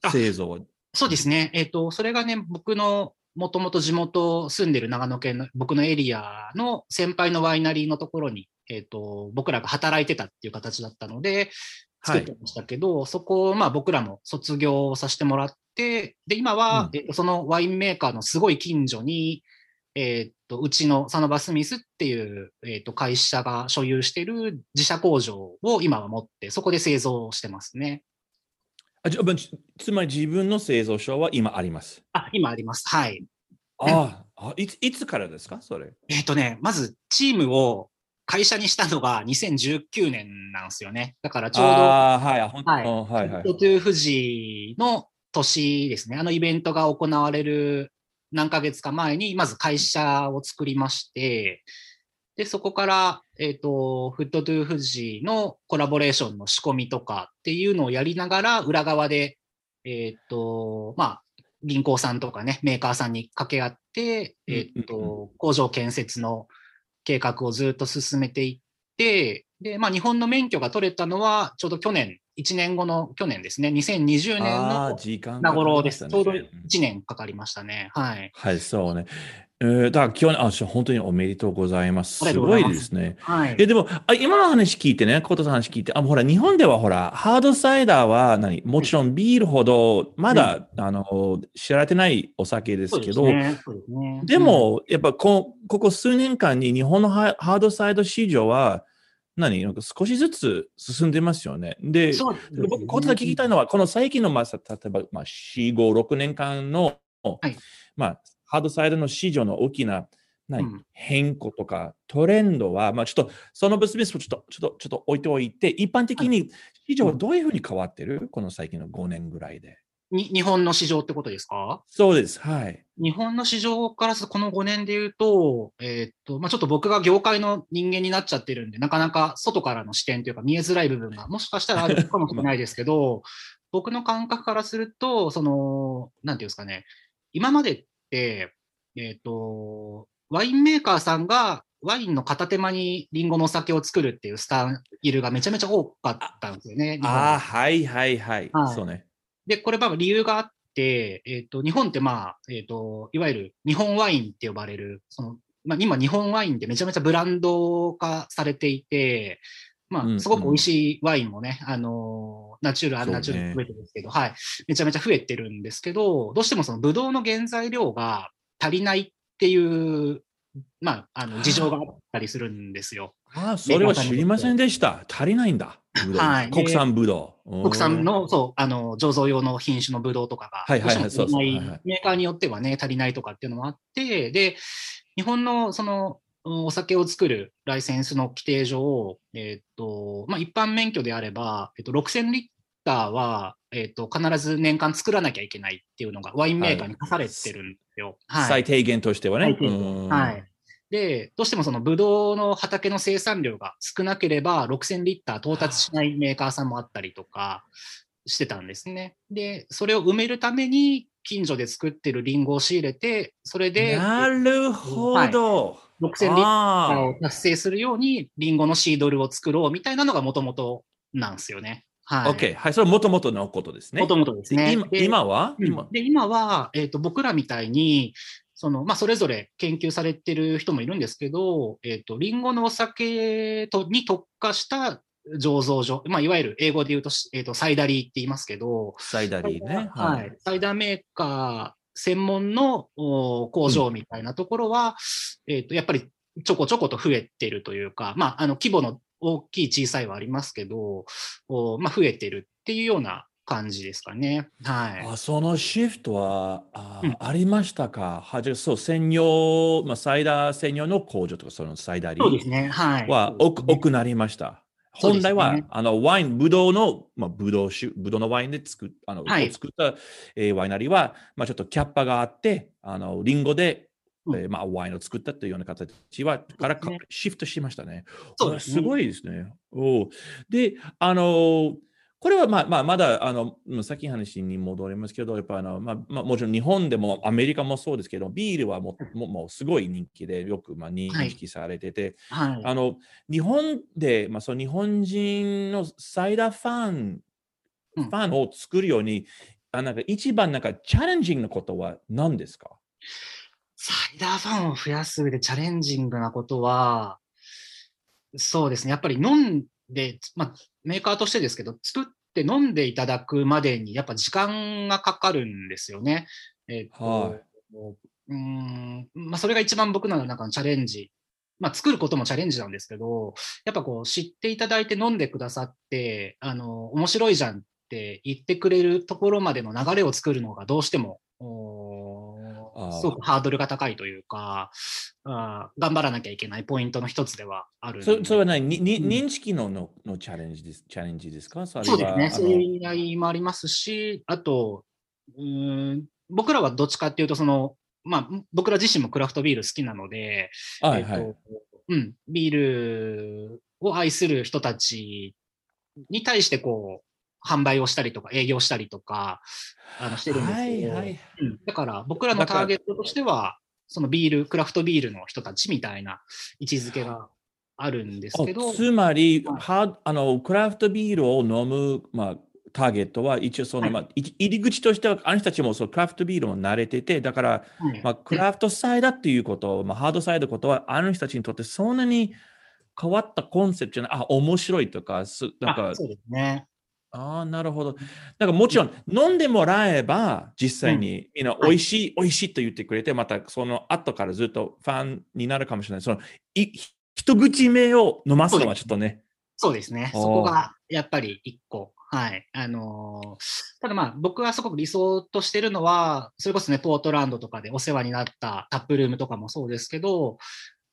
Speaker 2: あ
Speaker 1: 製造
Speaker 2: そうですね。えっ、と、それがね、僕のもともと地元住んでる長野県の僕のエリアの先輩のワイナリーのところに、えっ、と、僕らが働いてたっていう形だったので、作ってましたけど、そこをまあ僕らも卒業させてもらって、で、今は、
Speaker 1: うん。
Speaker 2: えっとそのワインメーカーのすごい近所に、えっと、うちのサノバスミスっていう、えっと、会社が所有している自社工場を今は持って、そこで製造してますね。
Speaker 1: あじつつまり自分の製造所は今あります。
Speaker 2: あ、今あります。はい。
Speaker 1: ああいつ、いつからですか？それ。
Speaker 2: えっ、とね、まずチームを会社にしたのが2019年なんですよね。だからちょうど、
Speaker 1: ああ、はい、
Speaker 2: はい
Speaker 1: あはい、はい
Speaker 2: ト。トゥー富士の年ですね。あのイベントが行われる何ヶ月か前に、まず会社を作りまして、で、そこから、えっ、と、フットトゥー富士のコラボレーションの仕込みとかっていうのをやりながら、裏側で、えっ、と、まあ、銀行さんとかね、メーカーさんに掛け合って、えっ、
Speaker 1: うんうん
Speaker 2: と、工場建設の計画をずっと進めていって、で、まあ、日本の免許が取れたのは、ちょうど去年、1年後の去年ですね、2020年の
Speaker 1: 時間
Speaker 2: 名頃です。
Speaker 1: か
Speaker 2: ちょうど
Speaker 1: かりましたね
Speaker 2: 1年かかりましたね。はい。
Speaker 1: はい、そうね。えー、だから今日ね、あ、本当におめでとうございます。すごいですね。
Speaker 2: はい。
Speaker 1: え、でも、あ今の話聞いてね、コトさんの話聞いて、あ、ほら、日本ではほら、ハードサイダーは何？もちろんビールほど、まだ、あの、知られてないお酒ですけど、
Speaker 2: で
Speaker 1: も、やっぱこ、ここ数年間に日本のハハードサイド市場は、何？なんか少しずつ進んでますよね。で
Speaker 2: で
Speaker 1: 僕、ことで聞きたいのは、この最近の、まあ、さ例えば、まあ、4、5、6年間の、
Speaker 2: はい。
Speaker 1: まあ、ハードサイドの市場の大きな、何、
Speaker 2: うん。
Speaker 1: 変更とかトレンドは、まあ、ちょっと、そのブスをちょっと、ちょっと、ちょっと置いておいて、一般的に市場はどういうふうに変わってる？この最近の5年ぐらいで。
Speaker 2: に日本の市場ってことですか？
Speaker 1: そうです。はい。
Speaker 2: 日本の市場からするとこの5年で言うと、えーっと、まあ、ちょっと僕が業界の人間になっちゃってるんで、なかなか外からの視点というか見えづらい部分がもしかしたらあるかもしれないですけど、僕の感覚からすると、その、なんていうんですかね、今までって、えーっと、ワインメーカーさんがワインの片手間にリンゴのお酒を作るっていうスタイルがめちゃめちゃ多かったんですよね。
Speaker 1: ああ、はいはいはい。
Speaker 2: はい
Speaker 1: そうね。
Speaker 2: で、これは理由があって、えっ、と、日本ってまあ、えっ、と、いわゆる日本ワインって呼ばれる、その、まあ今日本ワインってめちゃめちゃブランド化されていて、ま
Speaker 1: うん
Speaker 2: あ、すごく美味しいワインもね、あの、ナチュラル、アンナチュラル増えてるんですけど、はい。めちゃめちゃ増えてるんですけど、どうしてもそのブドウの原材料が足りないっていう、まあ、あの、事情があったりするんですよ。
Speaker 1: ああ、それは知りませんでした。足りないんだ。
Speaker 2: はい
Speaker 1: 国産ブドウ。
Speaker 2: 国産の、そう、あの、醸造用の品種のブドウとかが、メーカーによってはね、足りないとかっていうのもあって、で、日本のその、うんお酒を作るライセンスの規定上、えっ、と、まあ、一般免許であれば、えっ、と、6000リッターは、えっ、と、必ず年間作らなきゃいけないっていうのが、ワインメーカーに課されてるんですよ。はい。
Speaker 1: 最低限としてはね。
Speaker 2: 最低限
Speaker 1: うん
Speaker 2: はい。で、どうしてもそのブドウの畑の生産量が少なければ6000リッター到達しないメーカーさんもあったりとかしてたんですね。で、それを埋めるために近所で作ってるリンゴを仕入れて、それで
Speaker 1: なるほど。
Speaker 2: 6000リッター
Speaker 1: あ
Speaker 2: を達成するようにリンゴのシードルを作ろうみたいなのがもともとなんですよね。はい。
Speaker 1: あ、OK。はい、それはもともとのことですね。
Speaker 2: もともとですね。
Speaker 1: 今は？
Speaker 2: うん
Speaker 1: 今
Speaker 2: で今は、えっと僕らみたいに、そのまあ、それぞれ研究されてる人もいるんですけど、えっとリンゴのお酒とに特化した醸造所、まあ、いわゆる英語で言うと,、えっとサイダリーって言いますけど、
Speaker 1: サイダリーね。
Speaker 2: はい。サイダーメーカー専門のお工場みたいなところは、えっとやっぱりちょこちょこと増えてるというか、まあ、あの規模の大きい小さいはありますけど、おまあ、増えてるっていうような感じですかね。はい。
Speaker 1: あそのシフトはあ,、
Speaker 2: うん
Speaker 1: ありましたか？はじゃあそう、専用、まあ、サイダー専用の工場とか、そのサイダリー
Speaker 2: そうですね。はい。
Speaker 1: は多く多くなりました？本来は、あのワイン、ブドウの、まあ、ブドウ酒、ブドウのワインで作っあの、
Speaker 2: はい
Speaker 1: を作った、えーワイナリーは、まあ、ちょっとキャッパがあって、あのリンゴで、
Speaker 2: うん
Speaker 1: えーまあ、ワインを作ったというような形は、からか
Speaker 2: ね
Speaker 1: シフトしましたね。
Speaker 2: そうですね
Speaker 1: すごいですね。おうで、あのこれはまあまあまだあのうんさっきの話に戻りますけど、やっぱあの、まあまあ、もちろん日本でもアメリカもそうですけど、ビールはもうもうもうすごい人気で、よくまあ認識されてて、
Speaker 2: はい。
Speaker 1: あの日本で、まあ、その日本人のサイダーファン、
Speaker 2: うん
Speaker 1: ファンを作るように、あなんか一番なんかチャレンジングなことは何ですか？
Speaker 2: サイダーファンを増やす上でチャレンジングなことは、そうですね。やっぱり飲んで、まあ、メーカーとしてですけど、作って飲んでいただくまでに、やっぱ時間がかかるんですよね。えっと
Speaker 1: は
Speaker 2: うーん、まあ、それが一番僕の中のチャレンジ。まあ、作ることもチャレンジなんですけど、やっぱこう、知っていただいて飲んでくださって、あの、面白いじゃんっって言ってくれるところまでの流れを作るのがどうしても、すごくハードルが高いというか、あ頑張らなきゃいけないポイントの一つではある
Speaker 1: そそれは何？にに、認識のののチャレンジですチャレンジですか？
Speaker 2: そうですね。そういう意味合いもありますし、あと、うん僕らはどっちかっていうと、その、まあ、僕ら自身もクラフトビール好きなので、
Speaker 1: はいはい、
Speaker 2: えっとうん、ビールを愛する人たちに対してこう、販売をしたりとか営業したりとか、あのしてるんですけど、はいはい。うん、だから僕らのターゲットとしては、そのビール、クラフトビールの人たちみたいな位置づけがあるんですけど。
Speaker 1: つまり、はあのクラフトビールを飲む、まあ、ターゲットは一応その、はい、まあ、入り口としてはあの人たちもそうクラフトビールも慣れててだから、はい、まあ、クラフトサイダーっていうこと、まあ、ハードサイドことはあの人たちにとってそんなに変わったコンセプトじゃないあ面白いとかすなんか
Speaker 2: そうですね
Speaker 1: ああ、なるほど。だからもちろん、飲んでもらえば、実際に、みんな、美味しい、美味しいと言ってくれて、またその後からずっとファンになるかもしれない。その、い一口目を飲ますのはちょっとね。
Speaker 2: そうですね。そこが、やっぱり一個。はい。あのー、ただまあ、僕はすごく理想としてるのは、それこそね、ポートランドとかでお世話になったタップルームとかもそうですけど、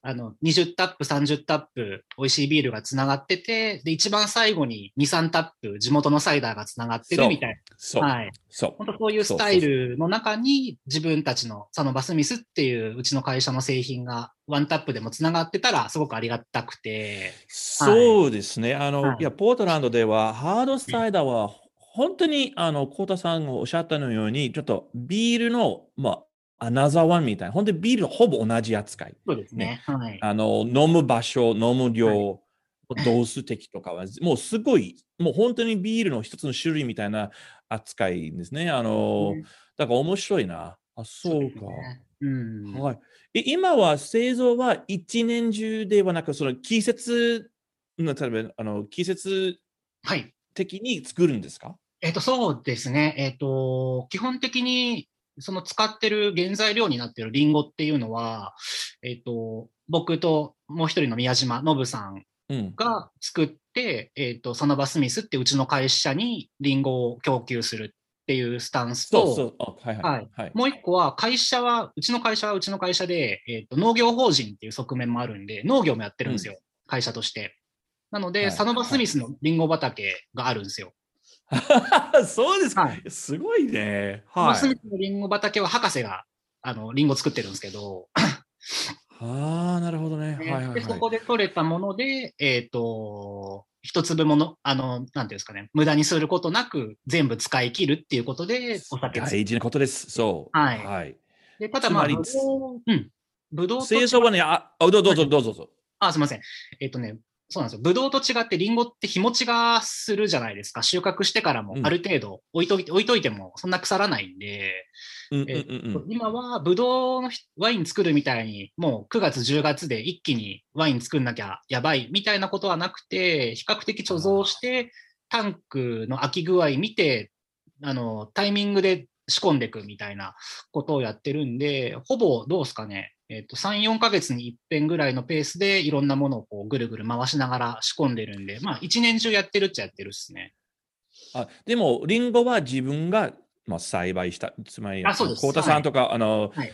Speaker 2: あの、20タップ、30タップ、美味しいビールがつながってて、で、一番最後に2、3タップ、地元のサイダーがつながってるみたいな。
Speaker 1: そう。はい。そう。
Speaker 2: 本当そういうスタイルの中に、自分たちのサノバスミスっていううちの会社の製品がワンタップでもつながってたら、すごくありがたくて。
Speaker 1: そうですね。はい、あの、はい、いや、ポートランドでは、ハードサイダーは、本当に、あの、コータさんがおっしゃったのように、ちょっとビールの、まあ、アナザーワンみたいな、本当にビールほぼ同じ扱い。
Speaker 2: そうですね。はい、
Speaker 1: あの飲む場所、飲む量、はい、ドース的とかは、もうすごい、もう本当にビールの一つの種類みたいな扱いですね。あの、うん、だから面白いな。あ、そうか。
Speaker 2: うね、うん、
Speaker 1: はい、今は製造は一年中ではなく、その季節、例えばあの季節的に作るんですか、はい
Speaker 2: えっ、と、そうですね。えっ、と、基本的にその使ってる原材料になってるリンゴっていうのは、えっ、ー、と、僕ともう一人の宮島信さんが作って、うん、えっ、ー、と、サノバスミスってうちの会社にリンゴを供給するっていうスタンスと、もう一個は会社は、うちの会社はうちの会社で、えっ、ー、と、農業法人っていう側面もあるんで、農業もやってるんですよ、うん、会社として。なので、はい、サノバスミスのリンゴ畑があるんですよ。<laughs>
Speaker 1: そうですか、はい、すごいね。
Speaker 2: はい。すべてのリンゴ畑は博士が、あの、リンゴ作ってるんですけど。<laughs>
Speaker 1: ああ、なるほどね。はいはいはい、
Speaker 2: で、そこで取れたもので、えっ、ー、と、一粒もの、あの、なんていうんですかね、無駄にすることなく全部使い切るっていうことで、お酒
Speaker 1: 大事なことです。そう。
Speaker 2: はい。
Speaker 1: はい、
Speaker 2: で、ただまあ、ぶどう、うん。ぶどう
Speaker 1: 製造はね、あ、どうぞどうぞどうぞ。
Speaker 2: あ、すみません。えっ、ー、とね、そうなんですよ。ブドウと違ってリンゴって日持ちがするじゃないですか。収穫してからもある程度置いといて、うん、置いといてもそんな腐らないんで、今はブドウのワイン作るみたいに、もう9月10月で一気にワイン作んなきゃやばいみたいなことはなくて、比較的貯蔵してタンクの空き具合見て、あの、タイミングで仕込んでいくみたいなことをやってるんで、ほぼどうですかね。えっと、3、4ヶ月に一遍ぐらいのペースでいろんなものをこうぐるぐる回しながら仕込んでるんで、まあ、一年中やってるっちゃやってるっすね。
Speaker 1: あでも、リンゴは自分が、まあ、栽培した、つまり、
Speaker 2: 太
Speaker 1: 田さんとか、はい、あの、はい、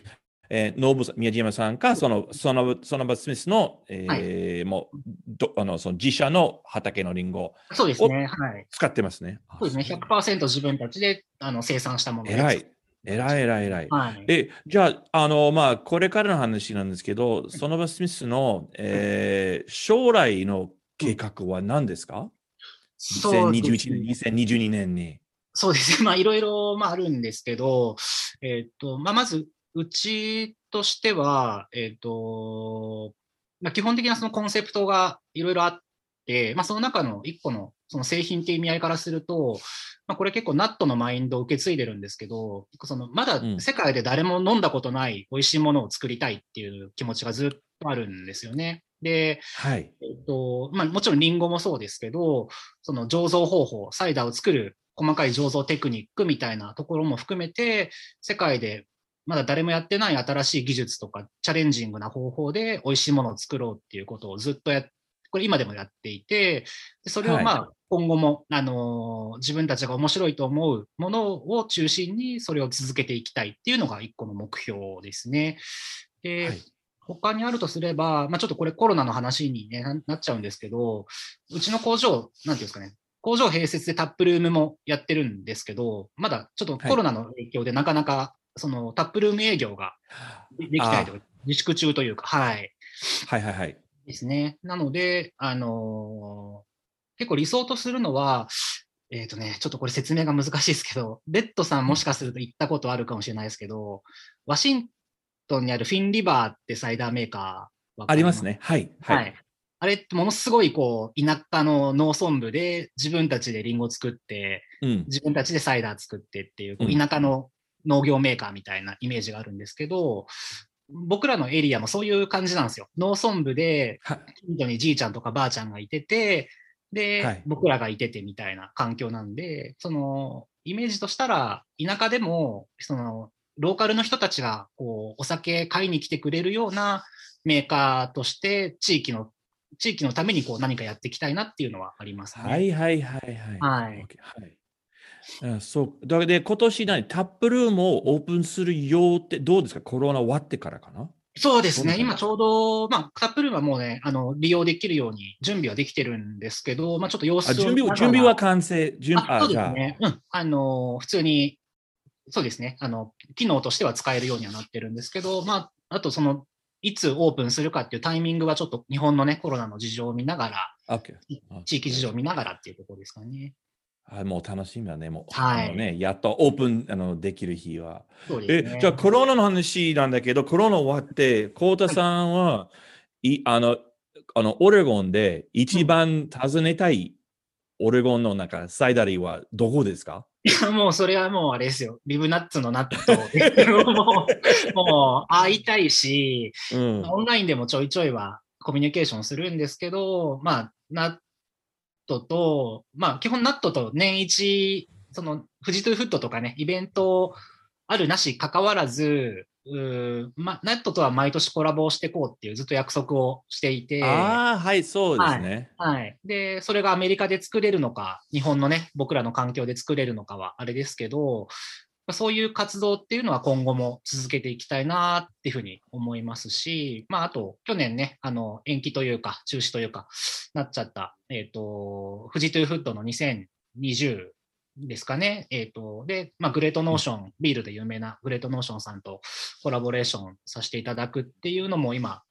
Speaker 1: えー、ノブ宮島さんか、その、その、そのバスミスの、えー、はい、もう、どあの、その自社の畑のリンゴ
Speaker 2: そうですね。はい。
Speaker 1: 使ってますね。
Speaker 2: そうですね。100%自分たちであの生産したもの
Speaker 1: です。偉い。えらいえらいえらい。
Speaker 2: はい、
Speaker 1: え、じゃあ、あの、まあ、これからの話なんですけど、ソノバ・スミスの、えー、将来の計画は何ですか、うん、?2021 年、2022年に。
Speaker 2: そうですね。まあ、いろいろ、まあ、あるんですけど、えっ、と、まあ、まず、うちとしては、えっ、と、まあ、基本的なそのコンセプトがいろいろあって、まあ、その中の一個のその製品っていう意味合いからすると、まあ、これ結構ナットのマインドを受け継いでるんですけど、そのまだ世界で誰も飲んだことない美味しいものを作りたいっていう気持ちがずっとあるんですよね。で、
Speaker 1: はい。
Speaker 2: えっと、まあもちろんリンゴもそうですけど、その醸造方法、サイダーを作る細かい醸造テクニックみたいなところも含めて、世界でまだ誰もやってない新しい技術とかチャレンジングな方法で美味しいものを作ろうっていうことをずっとやこれ今でもやっていて、それをまあ今後も、あの自分たちが面白いと思うものを中心にそれを続けていきたいっていうのが一個の目標ですね。で、はい他にあるとすれば、まあ、ちょっとこれコロナの話に、ね、なっちゃうんですけど、うちの工場、なんていうんですかね、工場併設でタップルームもやってるんですけど、まだちょっとコロナの影響でなかなか、そのタップルーム営業ができないと自粛中というか、はい。
Speaker 1: はいはいはい。
Speaker 2: ですね。なので、あのー、結構理想とするのは、えっ、ー、とね、ちょっとこれ説明が難しいですけど、レッドさんもしかすると行ったことあるかもしれないですけど、ワシントンにあるフィンリバーってサイダーメーカ
Speaker 1: ーありますね。はい。
Speaker 2: はい。はい、あれってものすごいこう、田舎の農村部で自分たちでリンゴ作って、うん、自分たちでサイダー作ってっていう、田舎の農業メーカーみたいなイメージがあるんですけど、僕らのエリアもそういう感じなんですよ。農村部で、近所にじいちゃんとかばあちゃんがいてて、で、はい、僕らがいててみたいな環境なんで、その、イメージとしたら、田舎でも、その、ローカルの人たちが、こう、お酒買いに来てくれるようなメーカーとして、地域の、地域のためにこう何かやっていきたいなっていうのはありますね。
Speaker 1: はいはいはいはい。
Speaker 2: はい。はい
Speaker 1: あそう。だで、今年何？タップルームをオープンするよってどうですか？コロナ終わってからかな？
Speaker 2: そうですね。今ちょうど、まあ、タップルームはもうね、あの、利用できるように準備はできてるんですけど、まあ、ちょっと様子を。
Speaker 1: 準備準備は完成。準備
Speaker 2: そうですね。うん。あの、普通に、そうですね。あの、機能としては使えるようにはなってるんですけど、まあ、あとその、いつオープンするかっていうタイミングはちょっと日本のね、コロナの事情を見ながら.地域事情を見ながらっていうところですかね。
Speaker 1: あもう楽しみだね。もう、
Speaker 2: はい、
Speaker 1: ね、やっとオープンあのできる日は。
Speaker 2: そうですね、
Speaker 1: えじゃあコロナの話なんだけど、コロナ終わって、コウタさんは、はい、いあのあのオレゴンで一番訪ねたいオレゴンの中、サイダリーはどこですか？
Speaker 2: いや、もうそれはもうあれですよ。リブナッツのナットもう、もう会いたいし、うん、オンラインでもちょいちょいはコミュニケーションするんですけど、まあ、ナットと、まあ、基本ナットと年一、その、富士トゥーフットとかね、イベントあるなし関わらず、うま、ナットとは毎年コラボをしていこうっていうずっと約束をしていて。
Speaker 1: ああ、はい、そうですね、
Speaker 2: はい。はい。で、それがアメリカで作れるのか、日本のね、僕らの環境で作れるのかはあれですけど、そういう活動っていうのは今後も続けていきたいなっていうふうに思いますし、まあ、あと、去年ね、あの、延期というか、中止というか、なっちゃった、えっ、ー、と、 Fuji to Hood の2020ですかね。えっ、ー、と、で、まあ、 Great Notion、ビールで有名な Great Notionさんとコラボレーションさせていただくっていうのも今、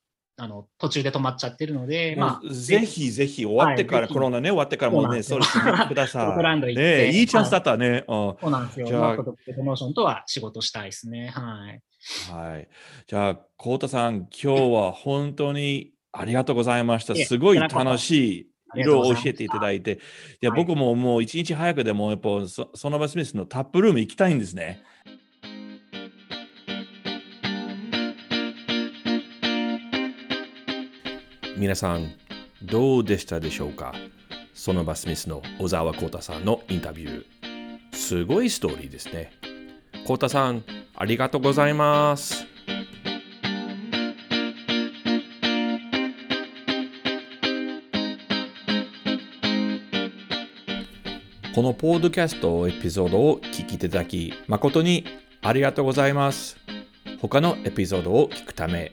Speaker 2: あの途中で止まっちゃってるので、ま
Speaker 1: あ、ぜひぜひ終わってから、はい、コロナね、終わってからもね、そうですね、くださ
Speaker 2: い。
Speaker 1: ね、いいチャンスだったね。
Speaker 2: はい、そうなんですよ。じゃあ、プロモーションとは仕事したいですね。はい。
Speaker 1: はい。じゃあ、コウタさん、今日は本当にありがとうございました。すごい楽しい。いろいろ教えていただいて、いや、僕ももう一日早くでも、やっぱそ、そのバスミスのタップルーム行きたいんですね。皆さん、どうでしたでしょうか？そのバスミスの小沢幸太さんのインタビュー。すごいストーリーですね。幸太さん、ありがとうございます。このポッドキャストエピソードを聞きいただき、誠にありがとうございます。他のエピソードを聞くため、